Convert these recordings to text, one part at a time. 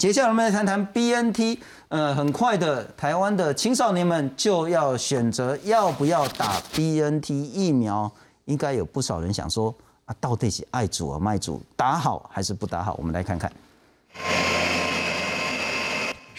接下来我们来谈谈 BNT。呃，很快的，台湾的青少年们就要选择要不要打 BNT 疫苗。应该有不少人想说啊，到底是爱主啊卖主，打好还是不打好？我们来看看。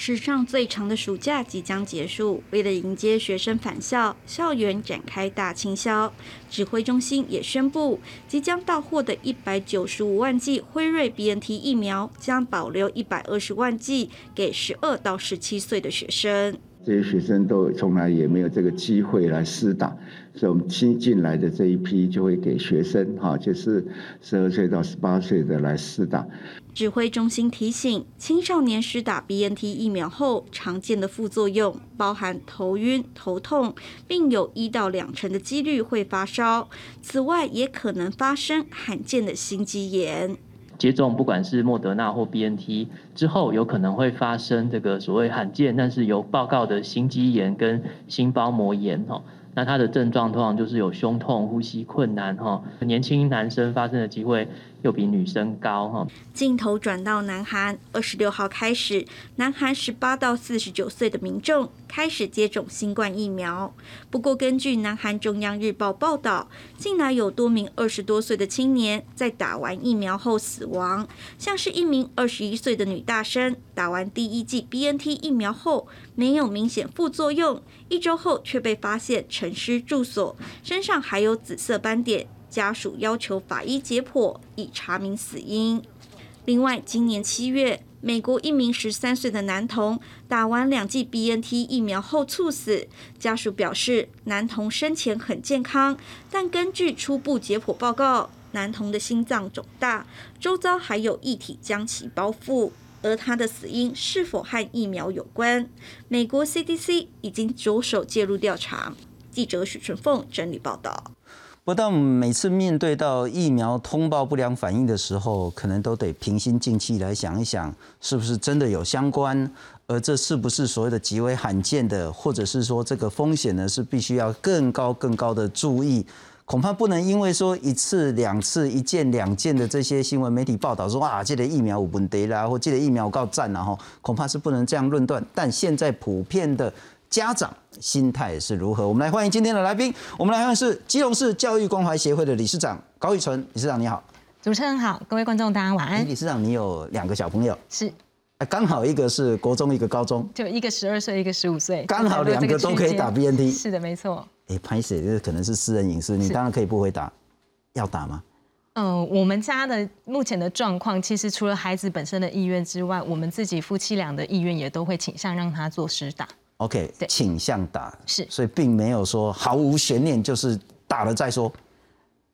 史上最长的暑假即将结束，为了迎接学生返校，校园展开大清销。指挥中心也宣布，即将到货的一百九十五万剂辉瑞 BNT 疫苗，将保留一百二十万剂给十二到十七岁的学生。这些学生都从来也没有这个机会来施打，所以我们新进来的这一批就会给学生哈，就是十二岁到十八岁的来施打。指挥中心提醒，青少年施打 BNT 疫苗后，常见的副作用包含头晕、头痛，并有一到两成的几率会发烧。此外，也可能发生罕见的心肌炎。接种不管是莫德纳或 BNT 之后，有可能会发生这个所谓罕见但是有报告的心肌炎跟心包膜炎哦。那它的症状通常就是有胸痛、呼吸困难哈。年轻男生发生的机会。又比女生高哈。镜头转到南韩，二十六号开始，南韩十八到四十九岁的民众开始接种新冠疫苗。不过，根据南韩中央日报报道，近来有多名二十多岁的青年在打完疫苗后死亡，像是一名二十一岁的女大生，打完第一剂 BNT 疫苗后没有明显副作用，一周后却被发现沉尸住所，身上还有紫色斑点。家属要求法医解剖，以查明死因。另外，今年七月，美国一名十三岁的男童打完两剂 BNT 疫苗后猝死。家属表示，男童生前很健康，但根据初步解剖报告，男童的心脏肿大，周遭还有液体将其包覆。而他的死因是否和疫苗有关？美国 CDC 已经着手介入调查。记者许春凤整理报道。不但每次面对到疫苗通报不良反应的时候，可能都得平心静气来想一想，是不是真的有相关，而这是不是所谓的极为罕见的，或者是说这个风险呢是必须要更高更高的注意，恐怕不能因为说一次两次一件两件的这些新闻媒体报道说啊，这个疫苗有问题啦，或这个疫苗我告赞了哈恐怕是不能这样论断。但现在普遍的。家长心态是如何？我们来欢迎今天的来宾。我们来欢迎是基隆市教育关怀协会的理事长高玉纯理事长，你好。主持人好，各位观众大家晚安。理事长，你有两个小朋友，是，刚好一个是国中，一个高中，就一个十二岁，一个十五岁，刚好两个都可以打 BNT。是的，没错。哎，拍谁？这可能是私人隐私，你当然可以不回答。要打吗？嗯，我们家的目前的状况，其实除了孩子本身的意愿之外，我们自己夫妻俩的意愿也都会倾向让他做实打。OK，倾向打。是，所以并没有说毫无悬念，就是打了再说，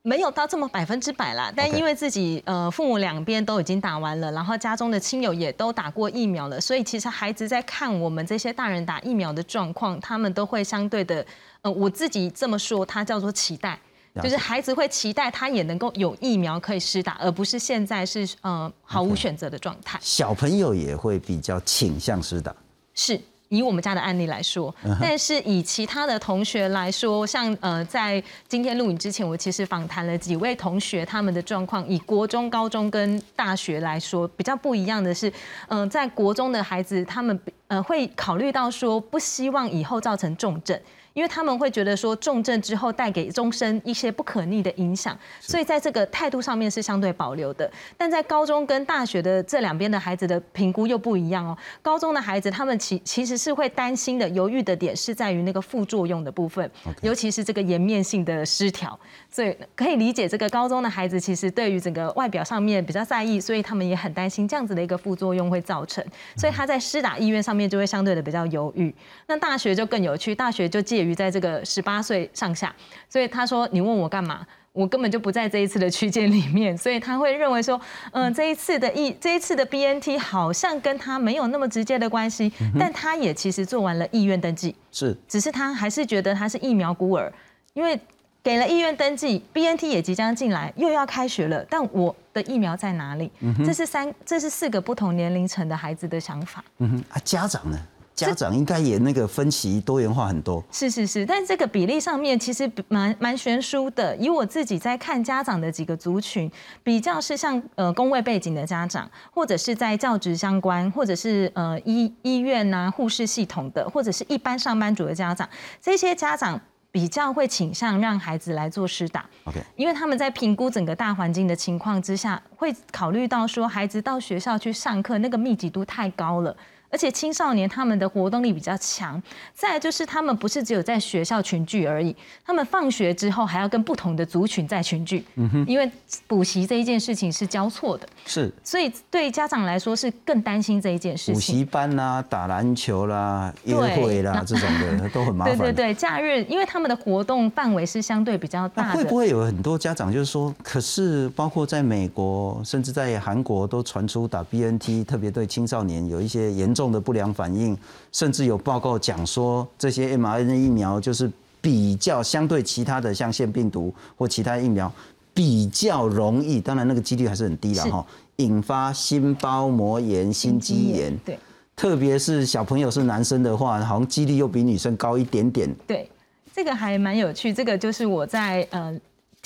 没有到这么百分之百啦。但因为自己呃父母两边都已经打完了，然后家中的亲友也都打过疫苗了，所以其实孩子在看我们这些大人打疫苗的状况，他们都会相对的，呃，我自己这么说，他叫做期待，就是孩子会期待他也能够有疫苗可以施打，而不是现在是呃毫无选择的状态。小朋友也会比较倾向施打，是。以我们家的案例来说，但是以其他的同学来说，像呃，在今天录影之前，我其实访谈了几位同学，他们的状况，以国中、高中跟大学来说，比较不一样的是，嗯，在国中的孩子，他们呃会考虑到说，不希望以后造成重症。因为他们会觉得说重症之后带给终身一些不可逆的影响，所以在这个态度上面是相对保留的。但在高中跟大学的这两边的孩子的评估又不一样哦。高中的孩子他们其其实是会担心的、犹豫的点是在于那个副作用的部分，尤其是这个颜面性的失调。所以可以理解这个高中的孩子其实对于整个外表上面比较在意，所以他们也很担心这样子的一个副作用会造成，所以他在施打意愿上面就会相对的比较犹豫。那大学就更有趣，大学就介于。于在这个十八岁上下，所以他说：“你问我干嘛？我根本就不在这一次的区间里面。”所以他会认为说：“嗯，这一次的意，这一次的 BNT 好像跟他没有那么直接的关系。”但他也其实做完了意愿登记，是，只是他还是觉得他是疫苗孤儿，因为给了意愿登记，BNT 也即将进来，又要开学了，但我的疫苗在哪里？这是三，这是四个不同年龄层的孩子的想法。嗯哼，啊，家长呢？家长应该也那个分歧多元化很多。是是是，但这个比例上面其实蛮蛮悬殊的。以我自己在看家长的几个族群，比较是像呃工位背景的家长，或者是在教职相关，或者是呃医医院呐护士系统的，或者是一般上班族的家长，这些家长。比较会倾向让孩子来做施打，OK，因为他们在评估整个大环境的情况之下，会考虑到说孩子到学校去上课那个密集度太高了。而且青少年他们的活动力比较强，再就是他们不是只有在学校群聚而已，他们放学之后还要跟不同的族群在群聚，嗯哼，因为补习这一件事情是交错的，是，所以对家长来说是更担心这一件事情。补习班啦、打篮球啦、约会啦这种的 都很麻烦。对对对，假日因为他们的活动范围是相对比较大的，会不会有很多家长就是说，可是包括在美国甚至在韩国都传出打 BNT，特别对青少年有一些严。重的不良反应，甚至有报告讲说，这些 mRNA 疫苗就是比较相对其他的像腺病毒或其他疫苗比较容易，当然那个几率还是很低的哈，引发心包膜炎、心肌炎。对，特别是小朋友是男生的话，好像几率又比女生高一点点。对，这个还蛮有趣。这个就是我在呃。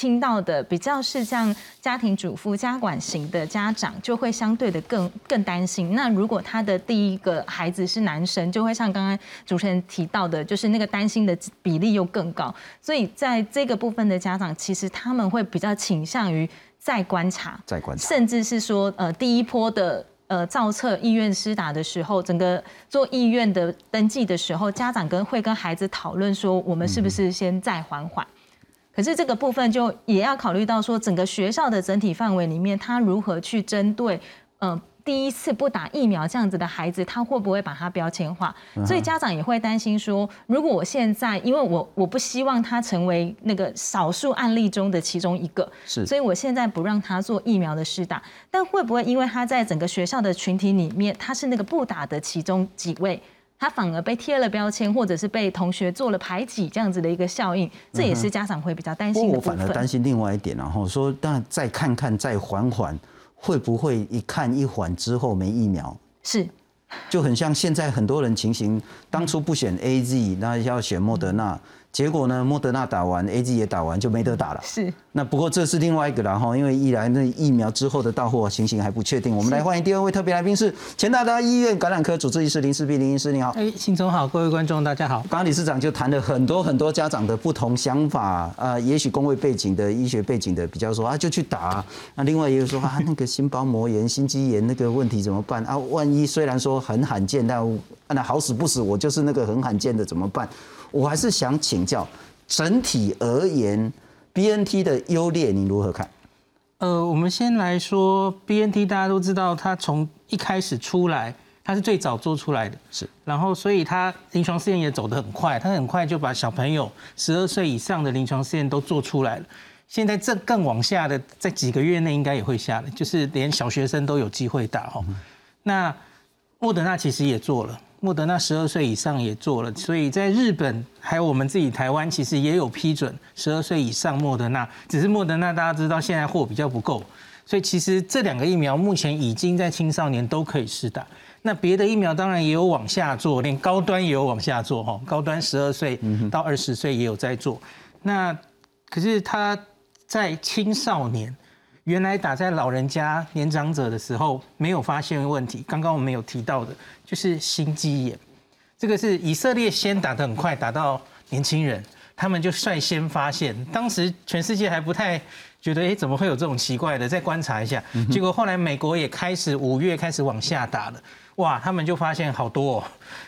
听到的比较是像家庭主妇、家管型的家长，就会相对的更更担心。那如果他的第一个孩子是男生，就会像刚刚主持人提到的，就是那个担心的比例又更高。所以在这个部分的家长，其实他们会比较倾向于再观察，再观察，甚至是说，呃，第一波的呃造册意愿施打的时候，整个做意愿的登记的时候，家长跟会跟孩子讨论说，我们是不是先再缓缓。可是这个部分就也要考虑到说，整个学校的整体范围里面，他如何去针对，嗯，第一次不打疫苗这样子的孩子，他会不会把他标签化？所以家长也会担心说，如果我现在，因为我我不希望他成为那个少数案例中的其中一个，是，所以我现在不让他做疫苗的试打，但会不会因为他在整个学校的群体里面，他是那个不打的其中几位？他反而被贴了标签，或者是被同学做了排挤，这样子的一个效应，这也是家长会比较担心的我反而担心另外一点，然后说，但再看看，再缓缓，会不会一看一缓之后没疫苗？是，就很像现在很多人情形，当初不选 A Z，那要选莫德纳。结果呢，莫德纳打完，A G 也打完，就没得打了。是。那不过这是另外一个了哈，因为一来那疫苗之后的到货情形还不确定。我们来欢迎第二位特别来宾是前大大医院感染科主治医师林世斌林医师，你好。哎，新总好，各位观众大家好。刚刚理事长就谈了很多很多家长的不同想法啊，也许工位背景的、医学背景的比较说啊，就去打。那另外也有说啊，那个心包膜炎、心肌炎那个问题怎么办啊？万一虽然说很罕见，但那好死不死我就是那个很罕见的怎么办？我还是想请教。整体而言，B N T 的优劣你如何看？呃，我们先来说 B N T，大家都知道，它从一开始出来，它是最早做出来的，是。然后，所以它临床试验也走得很快，它很快就把小朋友十二岁以上的临床试验都做出来了。现在这更往下的，在几个月内应该也会下来，就是连小学生都有机会打哈。那莫德纳其实也做了。莫德纳十二岁以上也做了，所以在日本还有我们自己台湾，其实也有批准十二岁以上莫德纳。只是莫德纳大家知道现在货比较不够，所以其实这两个疫苗目前已经在青少年都可以试打。那别的疫苗当然也有往下做，连高端也有往下做哈，高端十二岁到二十岁也有在做。那可是他在青少年。原来打在老人家、年长者的时候没有发现问题。刚刚我们有提到的，就是心肌炎，这个是以色列先打的很快，打到年轻人，他们就率先发现。当时全世界还不太觉得，哎，怎么会有这种奇怪的？再观察一下，结果后来美国也开始五月开始往下打了，哇，他们就发现好多。哦。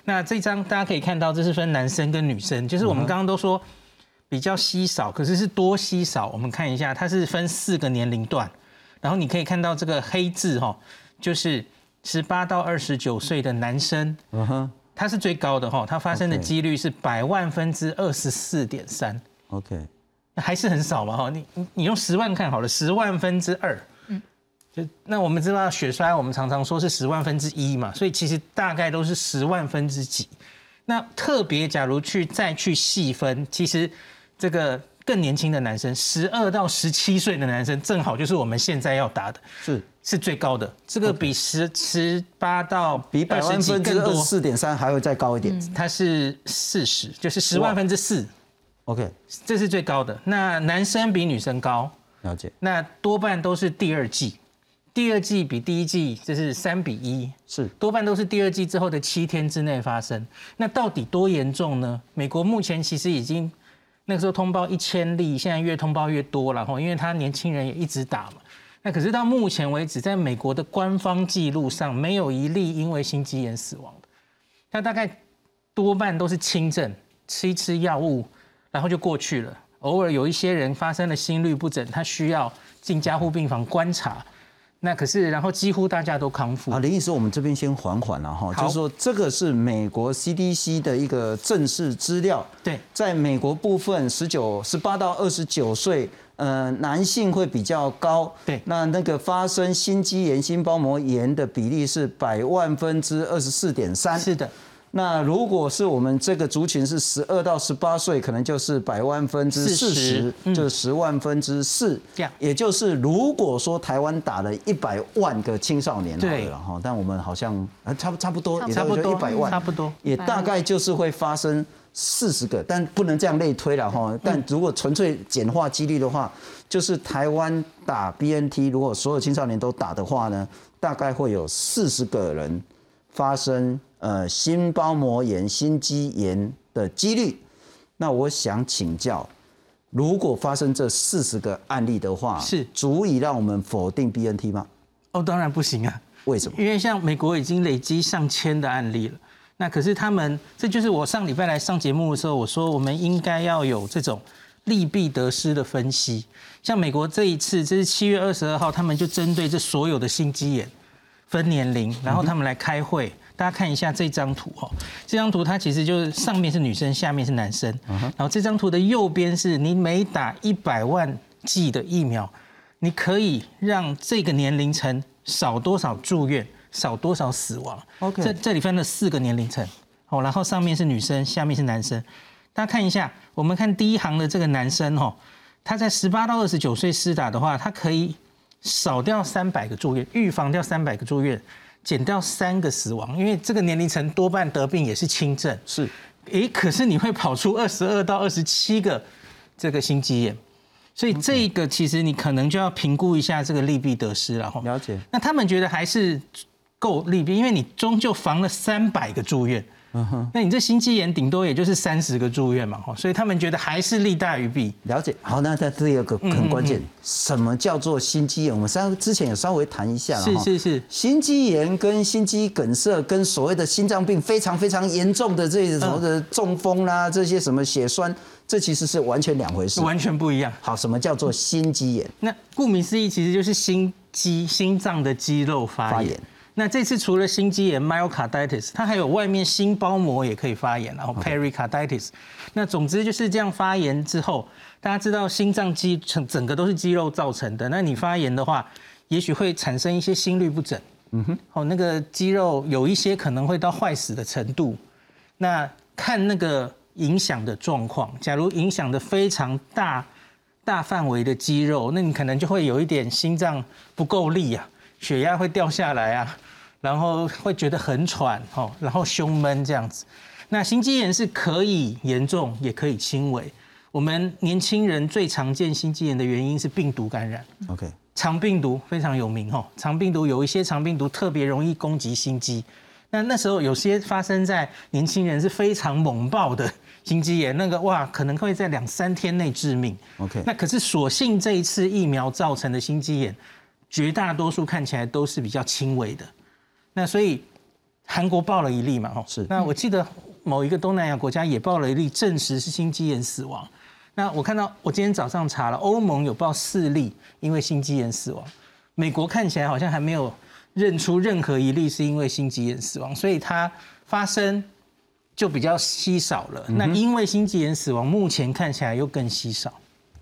那这张大家可以看到，这是分男生跟女生，就是我们刚刚都说。比较稀少，可是是多稀少。我们看一下，它是分四个年龄段，然后你可以看到这个黑字哈，就是十八到二十九岁的男生，嗯哼，它是最高的哈，它发生的几率是百万分之二十四点三，OK，还是很少嘛哈，你你你用十万看好了，十万分之二，嗯，就那我们知道血栓，我们常常说是十万分之一嘛，所以其实大概都是十万分之几。那特别假如去再去细分，其实。这个更年轻的男生，十二到十七岁的男生，正好就是我们现在要打的，是是最高的。这个比十十八到比百万分之二十四点三还会再高一点。它是四十，就是十万分之四。OK，这是最高的。那男生比女生高，了解。那多半都是第二季，第二季比第一季这是三比一，是多半都是第二季之后的七天之内发生。那到底多严重呢？美国目前其实已经那个时候通报一千例，现在越通报越多了哈，因为他年轻人也一直打嘛。那可是到目前为止，在美国的官方记录上，没有一例因为心肌炎死亡的。那大概多半都是轻症，吃一吃药物。然后就过去了。偶尔有一些人发生了心律不整，他需要进加护病房观察。那可是，然后几乎大家都康复。啊，林医师，我们这边先缓缓了哈，就是说这个是美国 CDC 的一个正式资料。对，在美国部分，十九、十八到二十九岁，呃，男性会比较高。对，那那个发生心肌炎、心包膜炎的比例是百万分之二十四点三。是的。那如果是我们这个族群是十二到十八岁，可能就是百万分之四十，就是十万分之四。这样，也就是如果说台湾打了一百万个青少年，对了哈，但我们好像啊差差不多，也差不多一百万，差不多，也大概就是会发生四十个，但不能这样类推了哈。但如果纯粹简化几率的话，就是台湾打 BNT，如果所有青少年都打的话呢，大概会有四十个人发生。呃，心包膜炎、心肌炎的几率，那我想请教，如果发生这四十个案例的话，是足以让我们否定 BNT 吗？哦，当然不行啊。为什么？因为像美国已经累积上千的案例了，那可是他们，这就是我上礼拜来上节目的时候，我说我们应该要有这种利弊得失的分析。像美国这一次，这是七月二十二号，他们就针对这所有的心肌炎分年龄，然后他们来开会。大家看一下这张图哦，这张图它其实就是上面是女生，下面是男生。然后这张图的右边是你每打一百万剂的疫苗，你可以让这个年龄层少多少住院，少多少死亡。OK，这这里分了四个年龄层。哦，然后上面是女生，下面是男生。大家看一下，我们看第一行的这个男生哦，他在十八到二十九岁施打的话，他可以少掉三百个住院，预防掉三百个住院。减掉三个死亡，因为这个年龄层多半得病也是轻症。是，诶，可是你会跑出二十二到二十七个这个心肌炎，所以这个其实你可能就要评估一下这个利弊得失了哈。了解。那他们觉得还是够利弊，因为你终究防了三百个住院。嗯哼，那你这心肌炎顶多也就是三十个住院嘛，哈，所以他们觉得还是利大于弊。了解，好，那在第二个很关键，什么叫做心肌炎？我们稍之前也稍微谈一下了是是是，心肌炎跟心肌梗塞跟所谓的心脏病非常非常严重的这什么的中风啦，这些什么血栓，这其实是完全两回事，完全不一样。好，什么叫做心肌炎？那顾名思义，其实就是心肌心脏的肌肉发炎。那这次除了心肌炎 （myocarditis），它还有外面心包膜也可以发炎，然后 pericarditis。那总之就是这样发炎之后，大家知道心脏肌整整个都是肌肉造成的。那你发炎的话，也许会产生一些心律不整。嗯哼，哦，那个肌肉有一些可能会到坏死的程度。那看那个影响的状况，假如影响的非常大、大范围的肌肉，那你可能就会有一点心脏不够力啊。血压会掉下来啊，然后会觉得很喘哦，然后胸闷这样子。那心肌炎是可以严重，也可以轻微。我们年轻人最常见心肌炎的原因是病毒感染。OK，肠病毒非常有名哦，肠病毒有一些肠病毒特别容易攻击心肌。那那时候有些发生在年轻人是非常猛爆的心肌炎，那个哇，可能会在两三天内致命。OK，那可是所幸这一次疫苗造成的心肌炎。绝大多数看起来都是比较轻微的，那所以韩国报了一例嘛，哦，是。那我记得某一个东南亚国家也报了一例，证实是心肌炎死亡。那我看到我今天早上查了，欧盟有报四例因为心肌炎死亡，美国看起来好像还没有认出任何一例是因为心肌炎死亡，所以它发生就比较稀少了。那因为心肌炎死亡，目前看起来又更稀少。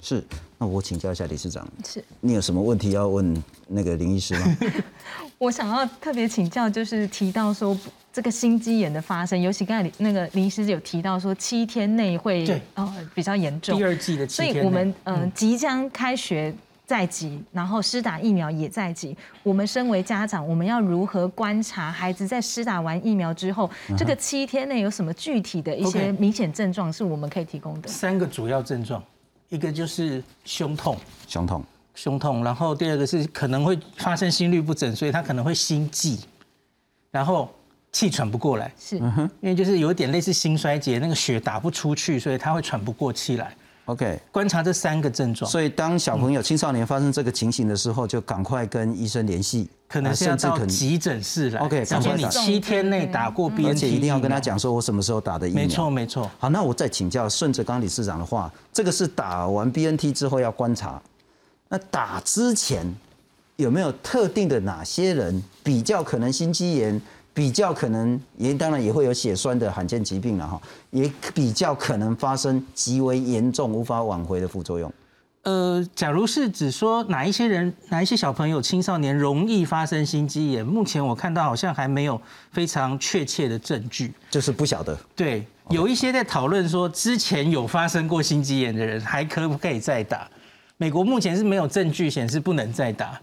是，那我请教一下理事长，是你有什么问题要问那个林医师吗？我想要特别请教，就是提到说，这个心肌炎的发生，尤其刚才那个林医师有提到说七天内会对呃比较严重第，二季的七天，所以我们嗯即将开学在即，然后施打疫苗也在即。我们身为家长，我们要如何观察孩子在施打完疫苗之后，这个七天内有什么具体的一些明显症状是我们可以提供的？三个主要症状，一个就是胸痛，胸痛，胸痛，然后第二个是可能会发生心律不整，所以他可能会心悸，然后气喘不过来，是。因为就是有一点类似心衰竭，那个血打不出去，所以他会喘不过气来。OK。观察这三个症状，所以当小朋友、青少年发生这个情形的时候，就赶快跟医生联系，可能是要啊甚至可能，到急诊室来。OK，而且你赶快打七天内打过 BNT，而且一定要跟他。讲说我什么时候打的疫苗。没错没错，好，那我再请教，顺着刚刚理事长的话，这个是打完 BNT 之后要观察，那打之前有没有特定的哪些人比较可能心肌炎，比较可能也当然也会有血栓的罕见疾病了哈，也比较可能发生极为严重无法挽回的副作用。呃，假如是指说哪一些人、哪一些小朋友、青少年容易发生心肌炎，目前我看到好像还没有非常确切的证据。就是不晓得，对，有一些在讨论说，之前有发生过心肌炎的人还可不可以再打？美国目前是没有证据显示不能再打。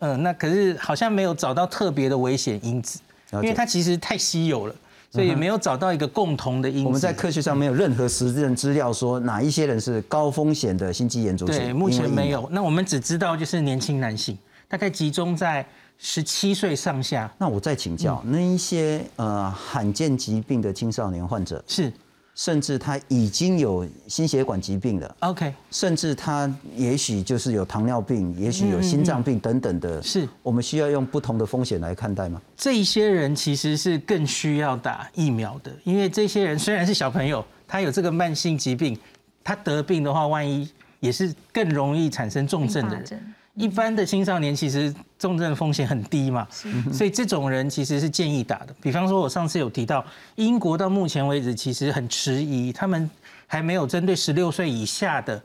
嗯，那可是好像没有找到特别的危险因子，因为它其实太稀有了，所以也没有找到一个共同的因素。我们在科学上没有任何实证资料说哪一些人是高风险的心肌炎族群。对，目前。没有。那我们只知道就是年轻男性，大概集中在十七岁上下。那我再请教，那一些呃罕见疾病的青少年患者，是甚至他已经有心血管疾病了，OK，甚至他也许就是有糖尿病，也许有心脏病等等的，是我们需要用不同的风险来看待吗？这一些人其实是更需要打疫苗的，因为这些人虽然是小朋友，他有这个慢性疾病，他得病的话，万一也是更容易产生重症的人。一般的青少年其实重症风险很低嘛，所以这种人其实是建议打的。比方说，我上次有提到，英国到目前为止其实很迟疑，他们还没有针对十六岁以下的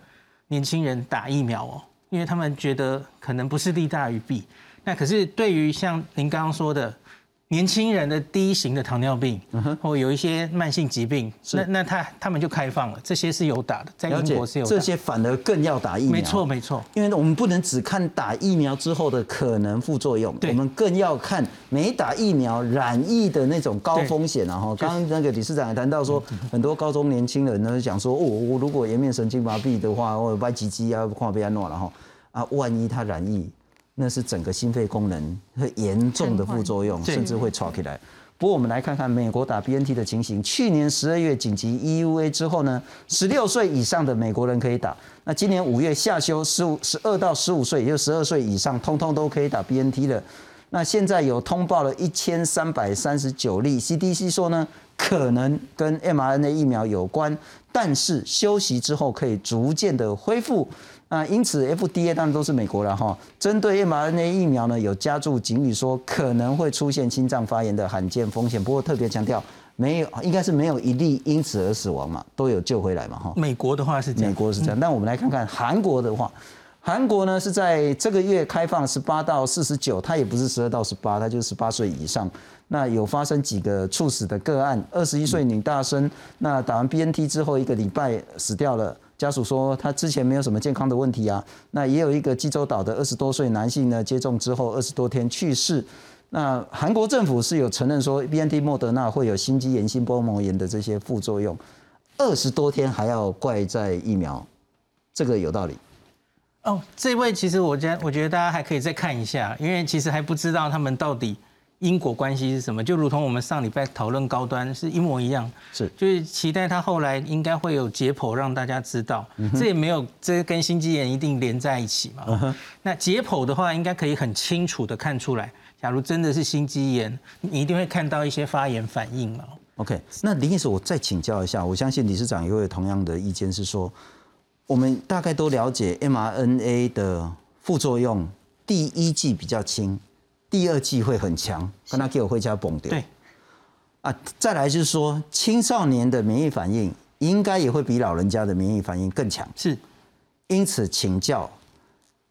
年轻人打疫苗哦，因为他们觉得可能不是利大于弊。那可是对于像您刚刚说的。年轻人的第一型的糖尿病，或有一些慢性疾病，那那他他们就开放了，这些是有打的，在英国是有打。的这些反而更要打疫苗，没错没错，因为我们不能只看打疫苗之后的可能副作用，我们更要看没打疫苗染疫的那种高风险然后刚刚那个理事长也谈到说，很多高中年轻人呢讲说，哦，我如果颜面神经麻痹的话，我歪鸡鸡啊，看被安诺然后啊，万一他染疫，那是整个心肺功能会严重的副作用，甚至会吵起来。不过我们来看看美国打 BNT 的情形。去年十二月紧急 EUA 之后呢，十六岁以上的美国人可以打。那今年五月下修，十五十二到十五岁，也就十二岁以上，通通都可以打 BNT 了。那现在有通报了一千三百三十九例，CDC 说呢，可能跟 mRNA 疫苗有关，但是休息之后可以逐渐的恢复。那因此，FDA 当然都是美国了哈。针对 mRNA 疫苗呢，有加注警语说可能会出现心脏发炎的罕见风险，不过特别强调没有，应该是没有一例因此而死亡嘛，都有救回来嘛哈。美国的话是这样，美国是这样，但我们来看看韩国的话，韩国呢是在这个月开放十八到四十九，它也不是十二到十八，它就是十八岁以上。那有发生几个猝死的个案，二十一岁女大生，那打完 BNT 之后一个礼拜死掉了。家属说他之前没有什么健康的问题啊。那也有一个济州岛的二十多岁男性呢，接种之后二十多天去世。那韩国政府是有承认说 BNT 莫德纳会有心肌炎、心包膜炎的这些副作用，二十多天还要怪在疫苗，这个有道理。哦，这位其实我觉得，我觉得大家还可以再看一下，因为其实还不知道他们到底因果关系是什么，就如同我们上礼拜讨论高端是一模一样，是。就是期待他后来应该会有解剖让大家知道，这也没有这跟心肌炎一定连在一起嘛。那解剖的话，应该可以很清楚的看出来，假如真的是心肌炎，你一定会看到一些发炎反应嘛。OK，那林医师，我再请教一下，我相信理事长也会有同样的意见，是说，我们大概都了解 mRNA 的副作用，第一剂比较轻，第二季会很强，跟他给我回家崩掉。对，啊，再来就是说，青少年的免疫反应应该也会比老人家的免疫反应更强。是因此，请教，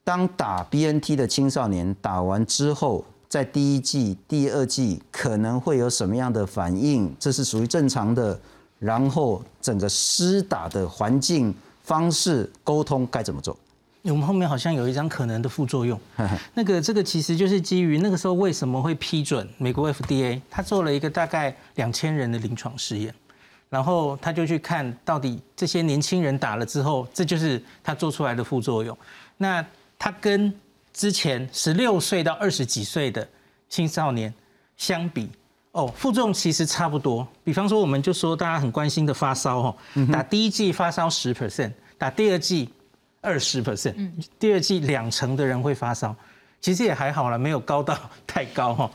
当打 BNT 的青少年打完之后，在第一季、第二季可能会有什么样的反应，这是属于正常的。然后整个施打的环境、方式、沟通该怎么做？我们后面好像有一张可能的副作用，那个这个其实就是基于那个时候为什么会批准美国 FDA，他做了一个大概两千人的临床试验，然后他就去看到底这些年轻人打了之后，这就是他做出来的副作用。那他跟之前十六岁到二十几岁的青少年相比，哦，副作用其实差不多。比方说，我们就说大家很关心的发烧，哈，打第一剂发烧十 percent，打第二剂。二十 percent，第二季两成的人会发烧，其实也还好了，没有高到太高哈。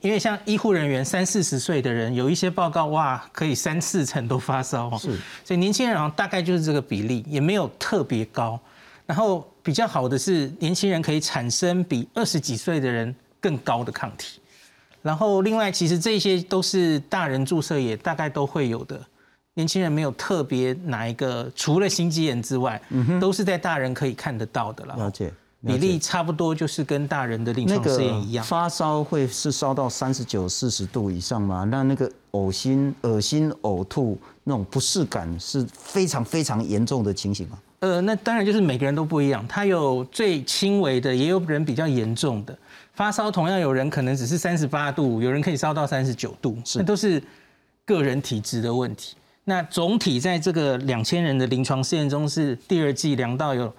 因为像医护人员三四十岁的人，有一些报告哇，可以三四成都发烧哈。是，所以年轻人好像大概就是这个比例，也没有特别高。然后比较好的是，年轻人可以产生比二十几岁的人更高的抗体。然后另外，其实这些都是大人注射也大概都会有的。年轻人没有特别哪一个，除了心肌炎之外，都是在大人可以看得到的了。了解，比例差不多就是跟大人的临床试验一样。发烧会是烧到三十九、四十度以上吗？那那个呕心、恶心、呕吐那种不适感是非常非常严重的情形吗？呃，那当然就是每个人都不一样，他有最轻微的，也有人比较严重的发烧。同样有人可能只是三十八度，有人可以烧到三十九度，那都是个人体质的问题。那总体在这个两千人的临床试验中，是第二季量到有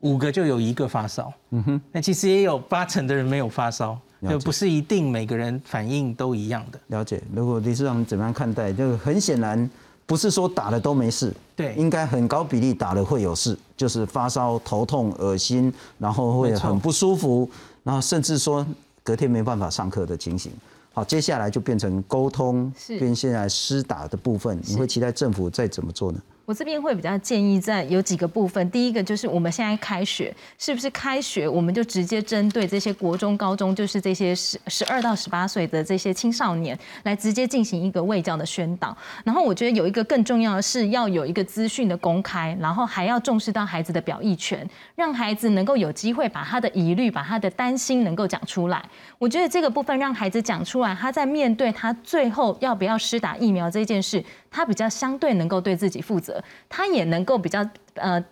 五个就有一个发烧。嗯哼，那其实也有八成的人没有发烧，就不是一定每个人反应都一样的。了解。如果李市长怎么样看待？就很显然不是说打了都没事，对，应该很高比例打了会有事，就是发烧、头痛、恶心，然后会很不舒服，然后甚至说隔天没办法上课的情形。好，接下来就变成沟通，跟现在施打的部分，你会期待政府再怎么做呢？我这边会比较建议在有几个部分，第一个就是我们现在开学，是不是开学我们就直接针对这些国中、高中，就是这些十十二到十八岁的这些青少年，来直接进行一个卫教的宣导。然后我觉得有一个更重要的是要有一个资讯的公开，然后还要重视到孩子的表意权，让孩子能够有机会把他的疑虑、把他的担心能够讲出来。我觉得这个部分让孩子讲出来，他在面对他最后要不要施打疫苗这件事。他比较相对能够对自己负责，他也能够比较呃。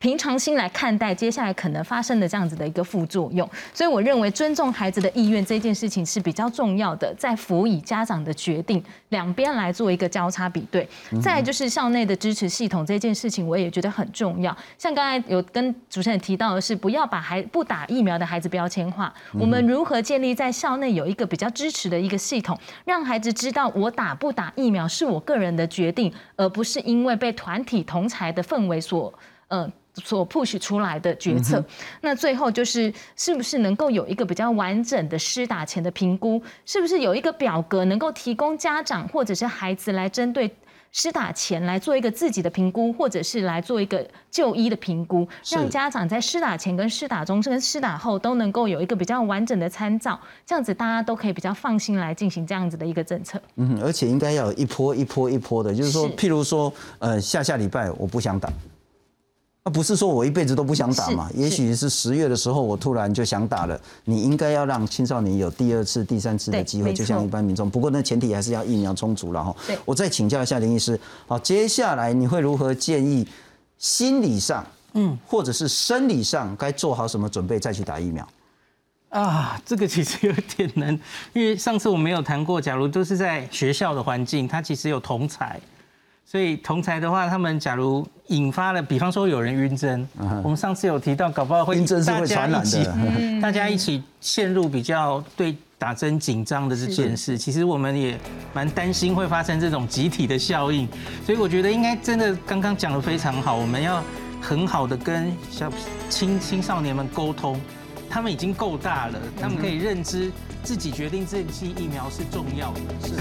平常心来看待接下来可能发生的这样子的一个副作用，所以我认为尊重孩子的意愿这件事情是比较重要的，在辅以家长的决定，两边来做一个交叉比对。再就是校内的支持系统这件事情，我也觉得很重要。像刚才有跟主持人提到的是，不要把孩不打疫苗的孩子标签化。我们如何建立在校内有一个比较支持的一个系统，让孩子知道我打不打疫苗是我个人的决定，而不是因为被团体同才的氛围所呃。所 push 出来的决策，那最后就是是不是能够有一个比较完整的施打前的评估？是不是有一个表格能够提供家长或者是孩子来针对施打前来做一个自己的评估，或者是来做一个就医的评估，让家长在施打前跟施打中跟施打后都能够有一个比较完整的参照，这样子大家都可以比较放心来进行这样子的一个政策。嗯，而且应该要一波一波一波的，就是说，譬如说，呃，下下礼拜我不想打。那不是说我一辈子都不想打嘛？也许是十月的时候，我突然就想打了。你应该要让青少年有第二次、第三次的机会，就像一般民众。不过那前提还是要疫苗充足了哈。我再请教一下林医师，好，接下来你会如何建议心理上，嗯，或者是生理上该做好什么准备再去打疫苗？啊，这个其实有点难，因为上次我没有谈过，假如都是在学校的环境，它其实有同才。所以同才的话，他们假如引发了，比方说有人晕针，我们上次有提到，搞不好会晕针大家一起，大家一起陷入比较对打针紧张的这件事。其实我们也蛮担心会发生这种集体的效应，所以我觉得应该真的刚刚讲的非常好，我们要很好的跟小青青少年们沟通，他们已经够大了，他们可以认知自己决定这剂疫苗是重要的，是。